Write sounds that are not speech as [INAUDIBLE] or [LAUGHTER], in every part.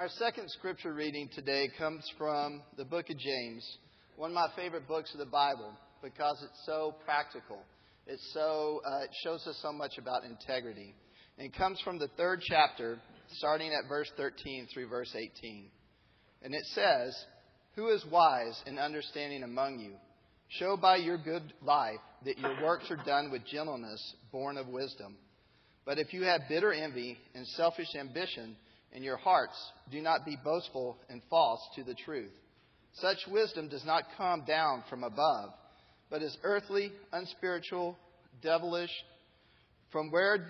Our second scripture reading today comes from the book of James, one of my favorite books of the Bible because it's so practical. It's so uh, it shows us so much about integrity. And it comes from the third chapter, starting at verse 13 through verse 18. And it says, "Who is wise and understanding among you? Show by your good life that your works are done with gentleness, born of wisdom. But if you have bitter envy and selfish ambition," in your hearts. Do not be boastful and false to the truth. Such wisdom does not come down from above, but is earthly, unspiritual, devilish. From where,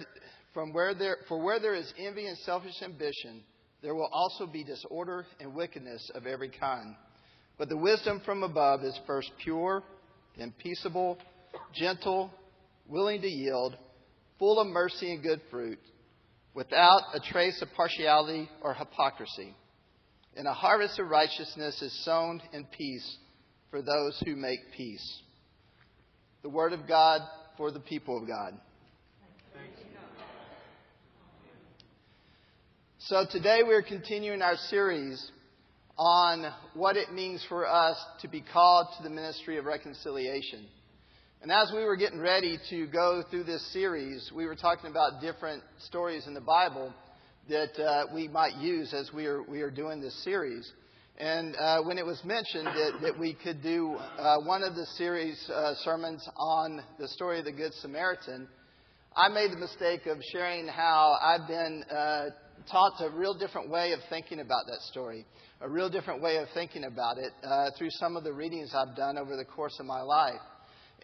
from where there, for where there is envy and selfish ambition, there will also be disorder and wickedness of every kind. But the wisdom from above is first pure, then peaceable, gentle, willing to yield, full of mercy and good fruit without a trace of partiality or hypocrisy. And a harvest of righteousness is sown in peace for those who make peace. The Word of God for the people of God. So today we're continuing our series on what it means for us to be called to the ministry of reconciliation. And as we were getting ready to go through this series, we were talking about different stories in the Bible that uh, we might use as we are, we are doing this series. And uh, when it was mentioned that, that we could do uh, one of the series uh, sermons on the story of the Good Samaritan, I made the mistake of sharing how I've been uh, taught a real different way of thinking about that story, a real different way of thinking about it uh, through some of the readings I've done over the course of my life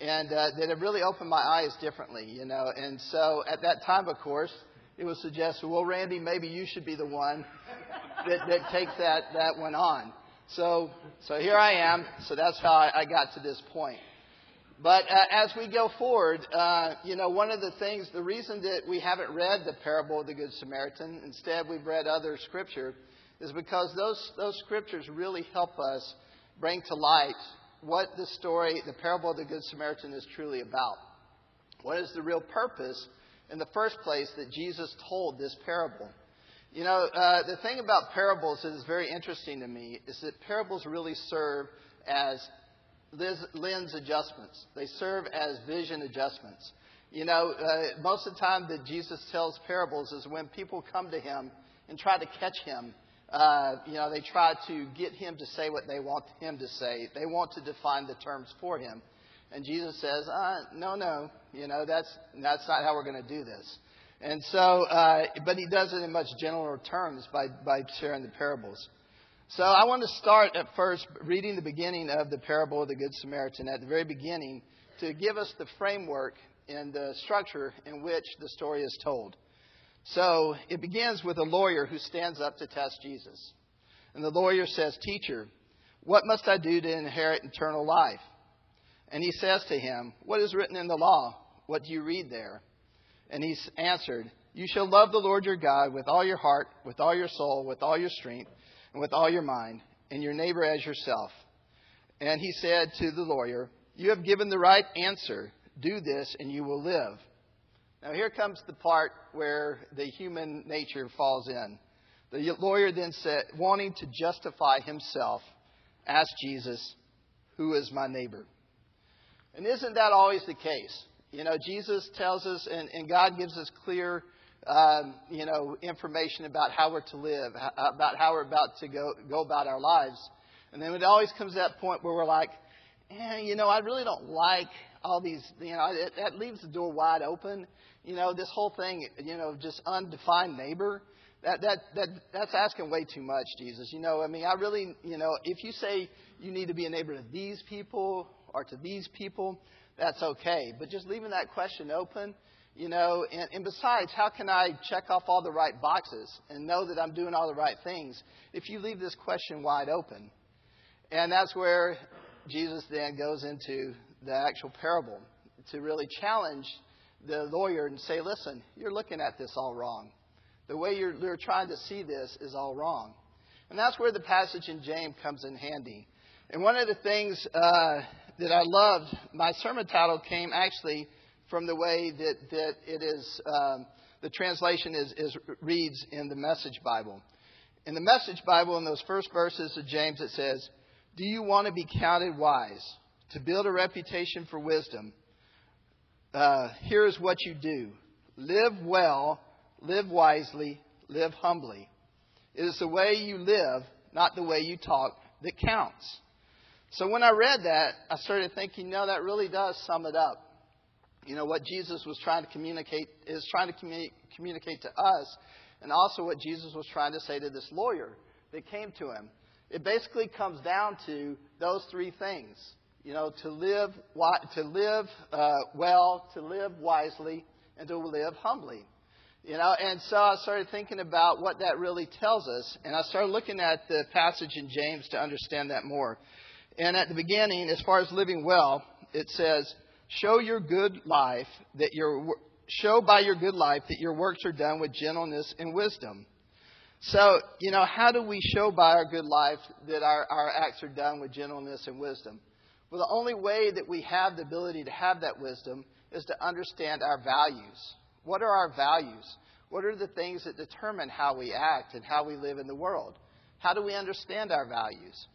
and uh, that have really opened my eyes differently, you know. And so at that time, of course, it was suggested, well, Randy, maybe you should be the one that, that takes that, that one on. So, so here I am. So that's how I, I got to this point. But uh, as we go forward, uh, you know, one of the things, the reason that we haven't read the parable of the Good Samaritan, instead we've read other scripture, is because those, those scriptures really help us bring to light what the story, the parable of the Good Samaritan, is truly about. What is the real purpose, in the first place, that Jesus told this parable? You know, uh, the thing about parables that is very interesting to me is that parables really serve as lens adjustments. They serve as vision adjustments. You know, uh, most of the time that Jesus tells parables is when people come to him and try to catch him uh, you know, they try to get him to say what they want him to say. They want to define the terms for him. And Jesus says, uh, no, no, you know, that's, that's not how we're going to do this. And so, uh, but he does it in much gentler terms by, by sharing the parables. So I want to start at first reading the beginning of the parable of the Good Samaritan at the very beginning to give us the framework and the structure in which the story is told. So it begins with a lawyer who stands up to test Jesus. And the lawyer says, Teacher, what must I do to inherit eternal life? And he says to him, What is written in the law? What do you read there? And he answered, You shall love the Lord your God with all your heart, with all your soul, with all your strength, and with all your mind, and your neighbor as yourself. And he said to the lawyer, You have given the right answer. Do this, and you will live. Now, here comes the part where the human nature falls in. The lawyer then said, wanting to justify himself, asked Jesus, Who is my neighbor? And isn't that always the case? You know, Jesus tells us, and, and God gives us clear, um, you know, information about how we're to live, about how we're about to go, go about our lives. And then it always comes to that point where we're like, eh, you know, I really don't like all these, you know, it, that leaves the door wide open you know, this whole thing, you know, just undefined neighbor, that, that, that, that's asking way too much, Jesus. You know, I mean, I really, you know, if you say you need to be a neighbor to these people or to these people, that's okay. But just leaving that question open, you know, and, and besides, how can I check off all the right boxes and know that I'm doing all the right things if you leave this question wide open? And that's where Jesus then goes into the actual parable to really challenge the lawyer and say, listen, you're looking at this all wrong. The way you're, you're trying to see this is all wrong. And that's where the passage in James comes in handy. And one of the things uh, that I loved, my sermon title came actually from the way that, that it is, um, the translation is, is, reads in the Message Bible. In the Message Bible, in those first verses of James, it says, Do you want to be counted wise? To build a reputation for wisdom, uh, here is what you do live well, live wisely, live humbly. It is the way you live, not the way you talk, that counts. So when I read that, I started thinking, no, that really does sum it up. You know, what Jesus was trying to communicate is trying to communi- communicate to us, and also what Jesus was trying to say to this lawyer that came to him. It basically comes down to those three things. You know, to live, to live uh, well, to live wisely, and to live humbly. You know, and so I started thinking about what that really tells us, and I started looking at the passage in James to understand that more. And at the beginning, as far as living well, it says, "Show your good life that your show by your good life that your works are done with gentleness and wisdom." So, you know, how do we show by our good life that our, our acts are done with gentleness and wisdom? Well, the only way that we have the ability to have that wisdom is to understand our values. What are our values? What are the things that determine how we act and how we live in the world? How do we understand our values?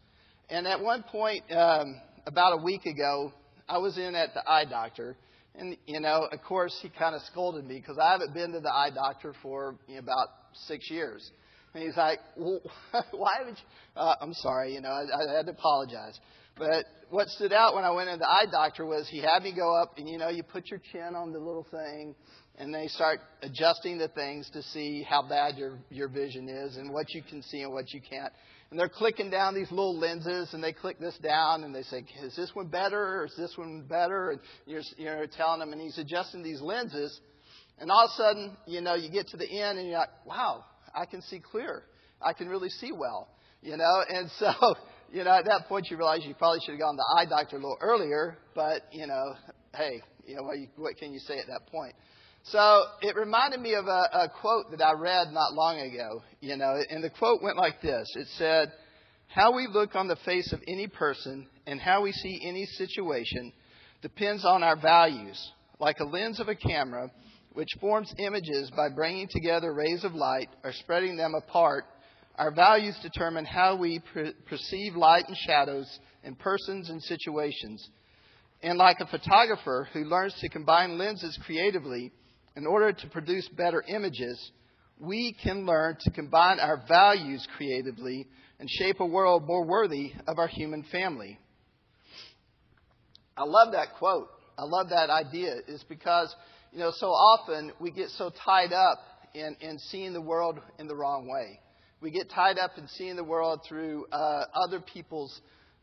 And at one point, um, about a week ago, I was in at the eye doctor. And, you know, of course, he kind of scolded me because I haven't been to the eye doctor for you know, about six years. And he's like, well, [LAUGHS] why would you? Uh, I'm sorry, you know, I, I had to apologize. But what stood out when I went to the eye doctor was he had me go up and, you know, you put your chin on the little thing and they start adjusting the things to see how bad your, your vision is and what you can see and what you can't. And they're clicking down these little lenses and they click this down and they say, is this one better or is this one better? And you're, you're telling them and he's adjusting these lenses. And all of a sudden, you know, you get to the end and you're like, wow, I can see clear. I can really see well, you know. [LAUGHS] And so, you know, at that point you realize you probably should have gone to the eye doctor a little earlier. But you know, hey, you know, what, you, what can you say at that point? So it reminded me of a, a quote that I read not long ago. You know, and the quote went like this. It said, "How we look on the face of any person and how we see any situation depends on our values. Like a lens of a camera." Which forms images by bringing together rays of light or spreading them apart, our values determine how we per- perceive light and shadows in persons and situations. And like a photographer who learns to combine lenses creatively in order to produce better images, we can learn to combine our values creatively and shape a world more worthy of our human family. I love that quote. I love that idea. Is because you know, so often we get so tied up in, in seeing the world in the wrong way. We get tied up in seeing the world through uh, other people's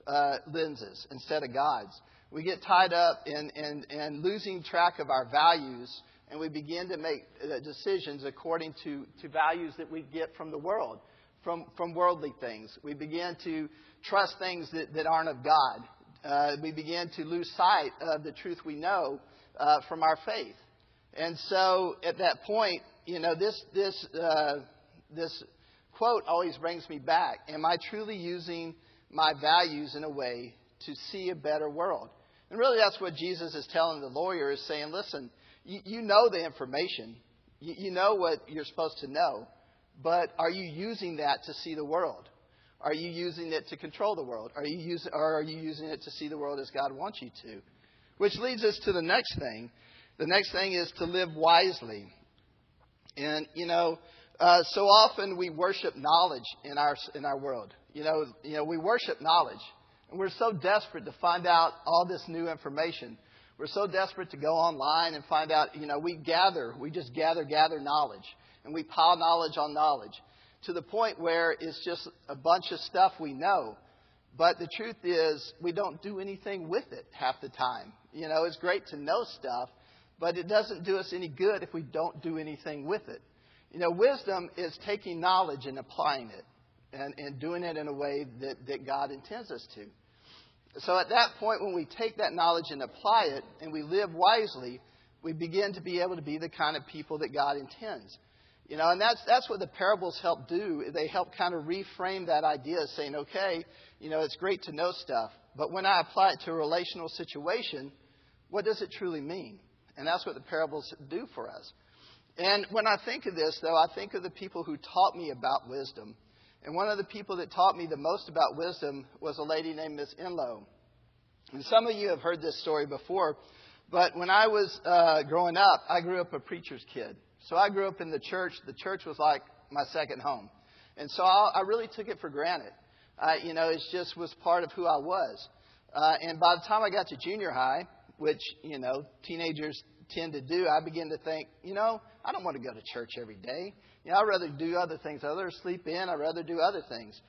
uh, lenses instead of God's. We get tied up in, in, in losing track of our values, and we begin to make uh, decisions according to, to values that we get from the world, from, from worldly things. We begin to trust things that, that aren't of God. Uh, we begin to lose sight of the truth we know uh, from our faith. And so at that point, you know, this, this, uh, this quote always brings me back. Am I truly using my values in a way to see a better world? And really, that's what Jesus is telling the lawyer is saying, listen, you, you know the information. You, you know what you're supposed to know. But are you using that to see the world? Are you using it to control the world? Are you using, or are you using it to see the world as God wants you to? Which leads us to the next thing. The next thing is to live wisely. And, you know, uh, so often we worship knowledge in our, in our world. You know, you know, we worship knowledge. And we're so desperate to find out all this new information. We're so desperate to go online and find out, you know, we gather, we just gather, gather knowledge. And we pile knowledge on knowledge to the point where it's just a bunch of stuff we know. But the truth is, we don't do anything with it half the time. You know, it's great to know stuff, but it doesn't do us any good if we don't do anything with it. You know, wisdom is taking knowledge and applying it and, and doing it in a way that, that God intends us to. So at that point, when we take that knowledge and apply it and we live wisely, we begin to be able to be the kind of people that God intends. You know, and that's, that's what the parables help do. They help kind of reframe that idea, saying, okay, you know, it's great to know stuff, but when I apply it to a relational situation, what does it truly mean? And that's what the parables do for us. And when I think of this, though, I think of the people who taught me about wisdom. And one of the people that taught me the most about wisdom was a lady named Miss Enlow. And some of you have heard this story before, but when I was uh, growing up, I grew up a preacher's kid. So I grew up in the church. The church was like my second home. And so I, I really took it for granted. Uh, you know, it just was part of who I was. Uh, and by the time I got to junior high, which, you know, teenagers tend to do, I begin to think, you know, I don't want to go to church every day. You know, I'd rather do other things. I'd rather sleep in. I'd rather do other things.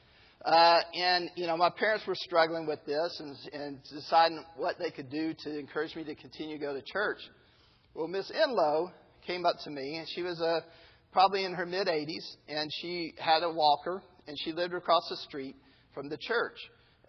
Uh, and, you know, my parents were struggling with this and, and deciding what they could do to encourage me to continue to go to church. Well, Miss Enlow came up to me, and she was a, uh, probably in her mid 80s, and she had a walker, and she lived across the street from the church.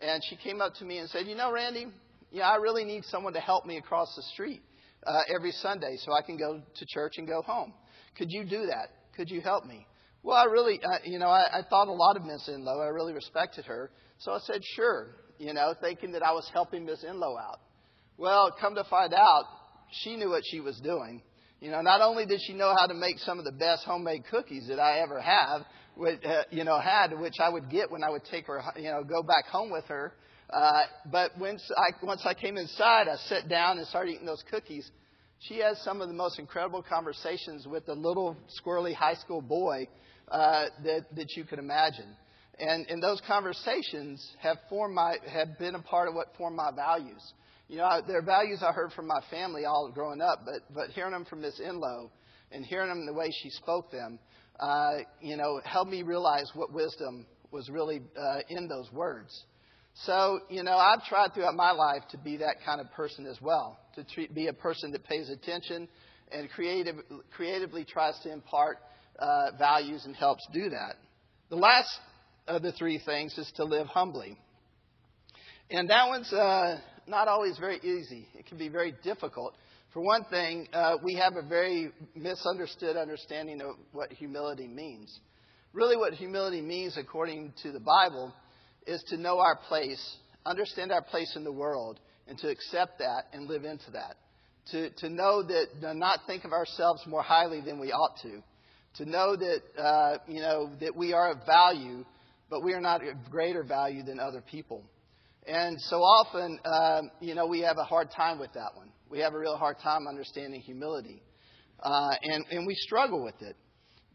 And she came up to me and said, You know, Randy, yeah, I really need someone to help me across the street uh, every Sunday so I can go to church and go home. Could you do that? Could you help me? Well, I really, uh, you know, I, I thought a lot of Miss Enlow. I really respected her. So I said, sure, you know, thinking that I was helping Miss Enlow out. Well, come to find out, she knew what she was doing. You know, not only did she know how to make some of the best homemade cookies that I ever have, which, uh, you know, had, which I would get when I would take her, you know, go back home with her. Uh, but once I, once I came inside, I sat down and started eating those cookies. She has some of the most incredible conversations with a little squirrely high school boy uh, that, that you could imagine. And, and those conversations have, formed my, have been a part of what formed my values. You know, I, there are values I heard from my family all growing up, but, but hearing them from Miss Enlow and hearing them the way she spoke them, uh, you know, helped me realize what wisdom was really uh, in those words. So, you know, I've tried throughout my life to be that kind of person as well, to treat, be a person that pays attention and creative, creatively tries to impart uh, values and helps do that. The last of the three things is to live humbly. And that one's uh, not always very easy. It can be very difficult. For one thing, uh, we have a very misunderstood understanding of what humility means. Really, what humility means, according to the Bible, is to know our place, understand our place in the world, and to accept that and live into that. To, to know that, to not think of ourselves more highly than we ought to. To know that, uh, you know, that we are of value, but we are not of greater value than other people. And so often, um, you know, we have a hard time with that one. We have a real hard time understanding humility. Uh, and, and we struggle with it.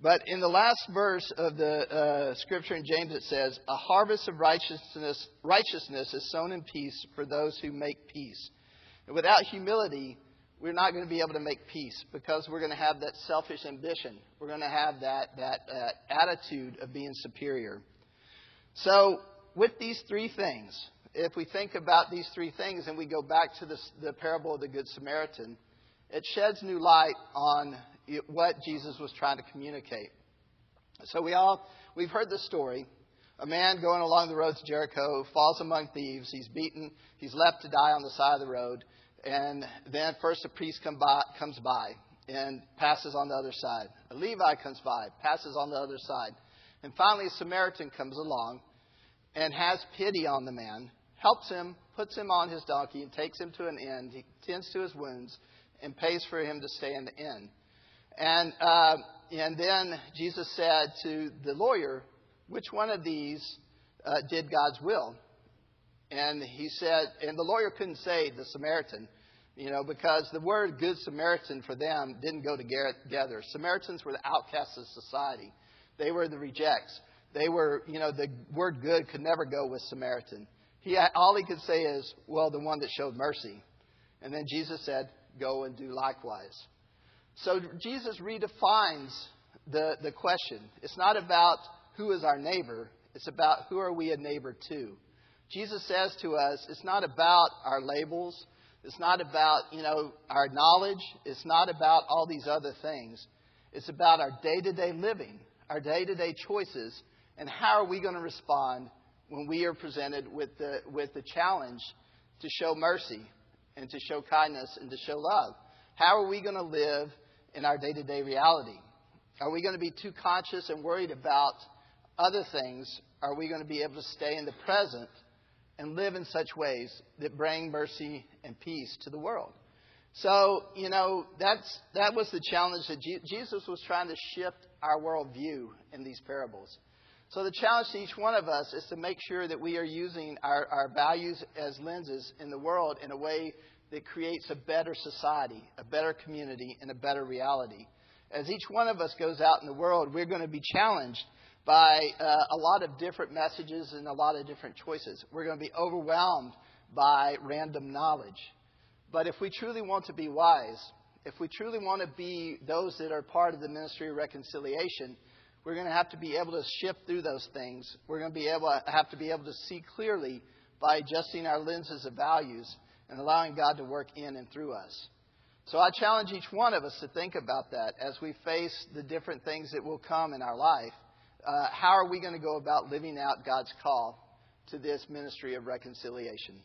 But in the last verse of the uh, scripture in James, it says, A harvest of righteousness, righteousness is sown in peace for those who make peace. And without humility, we're not going to be able to make peace because we're going to have that selfish ambition. We're going to have that, that uh, attitude of being superior. So, with these three things, if we think about these three things and we go back to this, the parable of the Good Samaritan, it sheds new light on what Jesus was trying to communicate. So we all we've heard the story. A man going along the road to Jericho falls among thieves. He's beaten. He's left to die on the side of the road. And then first a priest come by, comes by and passes on the other side. A Levi comes by, passes on the other side. And finally a Samaritan comes along and has pity on the man, helps him, puts him on his donkey, and takes him to an inn. He tends to his wounds and pays for him to stay in the inn. And, uh, and then Jesus said to the lawyer, Which one of these uh, did God's will? And he said, and the lawyer couldn't say the Samaritan, you know, because the word Good Samaritan for them didn't go together. Samaritans were the outcasts of society, they were the rejects. They were, you know, the word good could never go with Samaritan. He, all he could say is, well, the one that showed mercy. And then Jesus said, go and do likewise. So Jesus redefines the, the question. It's not about who is our neighbor, it's about who are we a neighbor to. Jesus says to us, it's not about our labels, it's not about, you know, our knowledge, it's not about all these other things. It's about our day-to-day living, our day-to-day choices, and how are we going to respond when we are presented with the, with the challenge to show mercy and to show kindness and to show love. How are we going to live in our day to day reality? Are we going to be too conscious and worried about other things? Are we going to be able to stay in the present and live in such ways that bring mercy and peace to the world? So, you know, that's, that was the challenge that Jesus was trying to shift our worldview in these parables. So the challenge to each one of us is to make sure that we are using our, our values as lenses in the world in a way that creates a better society, a better community, and a better reality. As each one of us goes out in the world, we're going to be challenged by uh, a lot of different messages and a lot of different choices. We're going to be overwhelmed by random knowledge. But if we truly want to be wise, if we truly want to be those that are part of the ministry of reconciliation, we're going to have to be able to shift through those things. We're going to be able to have to be able to see clearly by adjusting our lenses of values and allowing God to work in and through us. So I challenge each one of us to think about that as we face the different things that will come in our life. Uh, how are we going to go about living out God's call to this ministry of reconciliation?